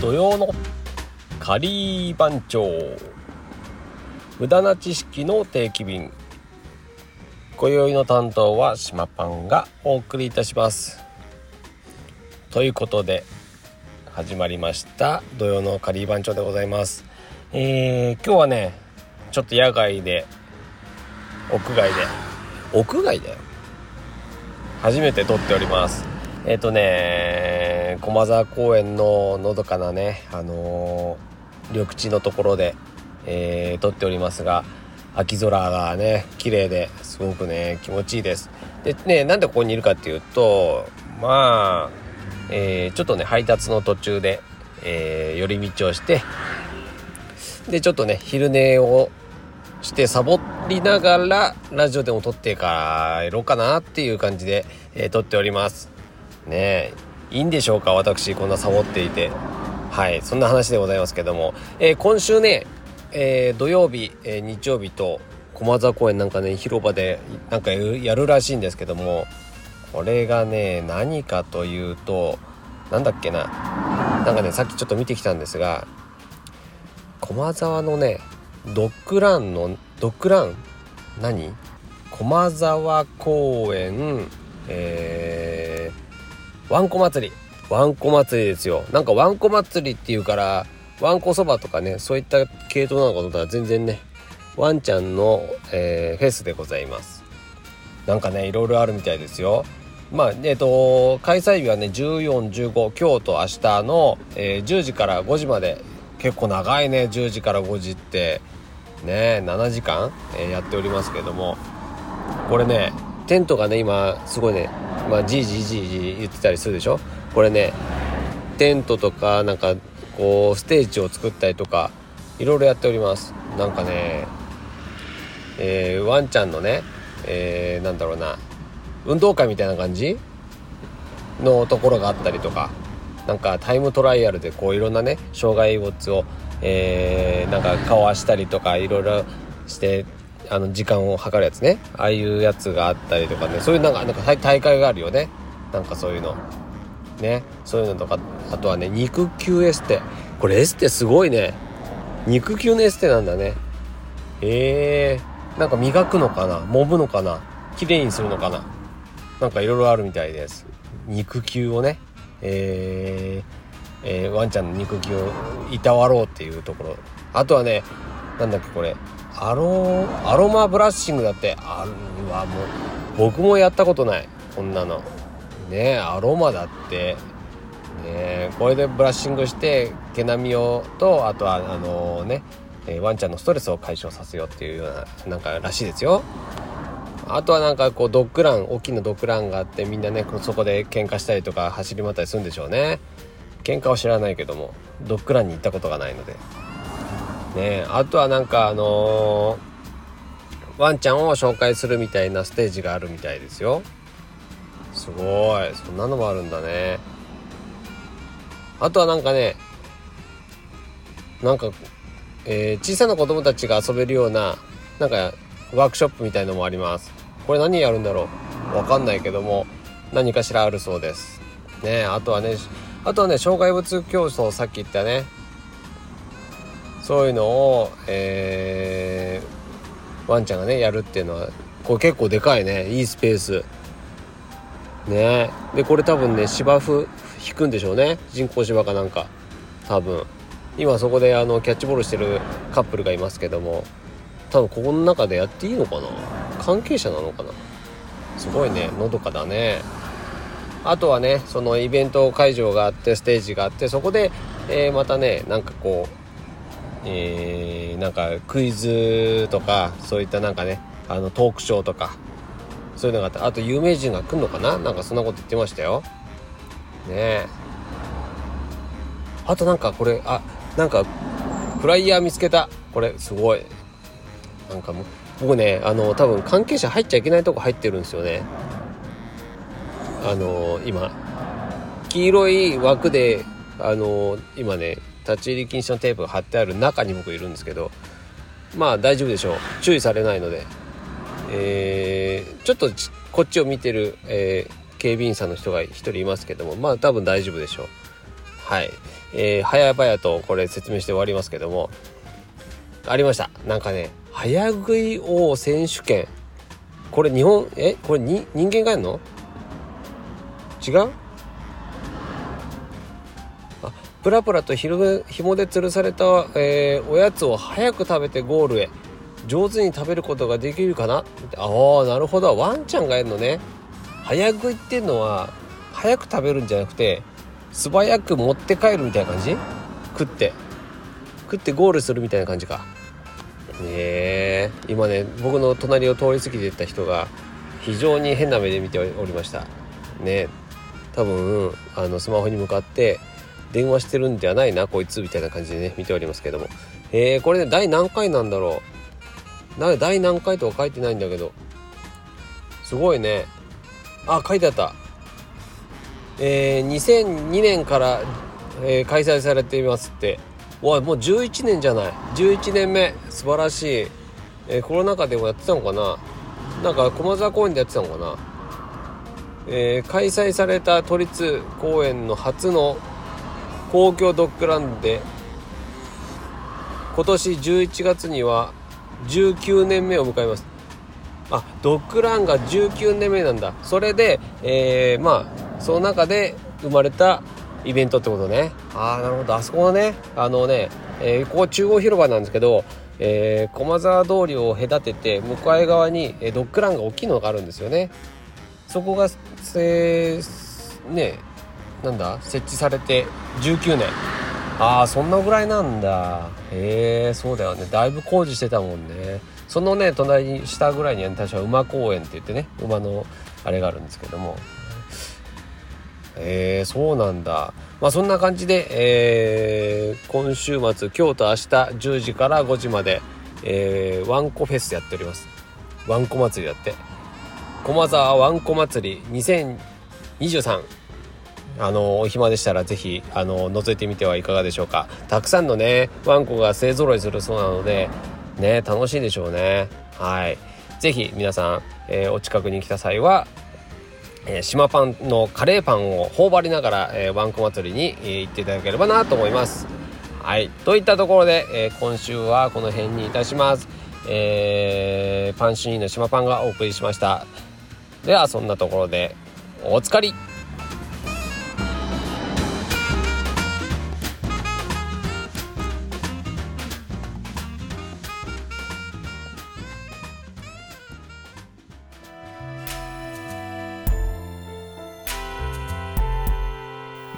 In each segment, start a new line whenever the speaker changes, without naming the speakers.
土曜のカリー番長。無駄な知識の定期便。今宵の担当は島パンがお送りいたします。ということで始まりました。土曜のカリー番長でございます。えー、今日はねちょっと野外で屋外で。屋外で初めて撮っております。えっ、ー、とね駒沢公園ののどかなねあのー、緑地のところで、えー、撮っておりますが秋空がね綺麗ですごくね気持ちいいです。でねなんでここにいるかっていうとまあ、えー、ちょっとね配達の途中で、え、寄り道をしてでちょっとね昼寝をしてサボりながらラジオでも撮って帰ろうかなっていう感じで、えー、撮っております。ねえ。いいんでしょうか？私こんなサボっていて。はい。そんな話でございますけども、えー、今週ね、えー、土曜日、えー、日曜日と駒沢公園なんかね広場でなんかやるらしいんですけども。これがね何かというとなんだっけな。なんかねさっきちょっと見てきたんですが駒沢のねドッグランのドッグラン？何？駒沢公園えー、わんこ祭り。わんこ祭りですよ。なんかわんこ祭りっていうからわんこそばとかねそういった系統なのかと思ったら全然ねワンちゃんの、えー、フェスでございます。なんかねいろいろあるみたいですよ。まあえっ、ー、と開催日はね1415今日と明日の、えー、10時から5時まで。結構長いね10時から5時って。ね7時間、えー、やっておりますけども。これねテントがね今すごいねまあじいじいじいじ言ってたりするでしょ？これねテントとかなんかこうステージを作ったりとかいろいろやっております。なんかねえー、ワンちゃんのね、えー、なんだろうな運動会みたいな感じ？のところがあったりとかなんかタイムトライアルでこういろんなね障害物を、えー、なんかかわしたりとかいろいろしてあの時間を計るやつね。ああいうやつがあったりとかね。そういうなんかなんか大会があるよね。なんかそういうの。ね。そういうのとか。あとはね肉球エステ。これエステすごいね。肉球のエステなんだね。へえ。ー、なんか磨くのかな？揉むのかな？綺麗にするのかな？なんかいろいろあるみたいです。肉球をね。えーえー、ワンちゃんの肉球をいたわろうっていうところ。あとはねなんだっけこれ。アロアロマブラッシングだってあるわもう僕もやったことない。こんなの。ねアロマだって。ねこれでブラッシングして毛並みをとあとはあのー、ね、ワンちゃんのストレスを解消させようっていうようななんからしいですよ。あとはなんかこうドッグラン大きなドッグランがあってみんなねそこで喧嘩したりとか走り回ったりするんでしょうね。喧嘩は知らないけどもドッグランに行ったことがないので。ね。あとはなんかあのー、ワンちゃんを紹介するみたいなステージがあるみたいですよ。すごい。そんなのもあるんだね。あとはなんかねなんか、えー、小さな子供たちが遊べるようななんかワークショップみたいのもあります。これ何やるんだろう？わかんないけども何かしらあるそうです。ね。あとはねあとはね障害物競争さっき言ったね。そういうのを、えー、ワンちゃんがねやるっていうのはこれ結構でかいね。いいスペース。ね。でこれ多分ね芝生引くんでしょうね。人工芝かなんか。多分。今そこであのキャッチボールしてるカップルがいますけども。多分ここの中でやっていいのかな？関係者なのかな？すごいね。のどかだね。あとはねそのイベント会場があってステージがあってそこで、えー、またねなんかこうえー、なんかクイズとかそういったなんかねあのトークショーとかそういうのがあってあと有名人が来るのかな？なんかそんなこと言ってましたよ。ねえ。あとなんかこれあなんかフライヤー見つけた。これすごい。なんかもう僕ねあの多分関係者入っちゃいけないとこ入ってるんですよね。あの今黄色い枠であの今ね立ち入り禁止のテープが貼ってある中に僕いるんですけどまあ大丈夫でしょう。注意されないので、えー、ちょっとこっちを見てる、えー、警備員さんの人が1人いますけどもまあ多分大丈夫でしょう。はい、えー、早々とこれ説明して終わりますけどもありました。なんかね早食い王選手権。これ日本えこれに人間がやるの？違う？プラプラとひもで吊るされた、えー、おやつを早く食べてゴールへ。上手に食べることができるかな？ああなるほど。ワンちゃんがやるのね。早食いっていうのは早く食べるんじゃなくて素早く持って帰るみたいな感じ？食って。食ってゴールするみたいな感じか。ね今ね僕の隣を通り過ぎてった人が非常に変な目で見ておりました。ね。多分あのスマホに向かって電話してるんじゃないなこいつみたいな感じでね見ておりますけども。えー、これね第何回なんだろう。な第何回とは書いてないんだけど。すごいね。あ書いてあった。えー、2002年から、えー、開催されていますって。わもう11年じゃない。11年目。素晴らしい、えー、コロナ禍でもやってたのかな。なんか駒沢公園でやってたのかな、えー、開催された都立公園の初の公共ドッグランで今年11月には19年目を迎えます。あドッグランが19年目なんだ。それで、えー、まあその中で生まれたイベントってことね。ああなるほど。あそこのねあのね、えー、ここ中央広場なんですけど、えー、駒沢通りを隔てて向かい側に、ドッグランが大きいのがあるんですよね。そこが、えー、ねなんだ設置されて19年ああそんなぐらいなんだへえそうだよねだいぶ工事してたもんねそのね隣に下ぐらいには確か馬公園って言ってね馬のあれがあるんですけどもえー、そうなんだ。まあそんな感じで、えー、今週末、今日と明日10時から5時まで、えー、ワンコフェスやっております。ワンコ祭りやって。駒沢ワンコ祭り2023。あの、お暇でしたらぜひ、あの、覗いてみてはいかがでしょうか。たくさんのね、ワンコが勢ぞろいするそうなので、ね、楽しいでしょうね。はい。ぜひ皆さん、えー、お近くに来た際は、えー、島パンのカレーパンを頬張りながら、えー、ワンコ祭りに、えー、行っていただければなと思います。はい。といったところで、えー、今週はこの辺にいたします。えー、パンシーンの島パンがお送りしました。では、そんなところで、おつかり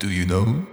Do you know?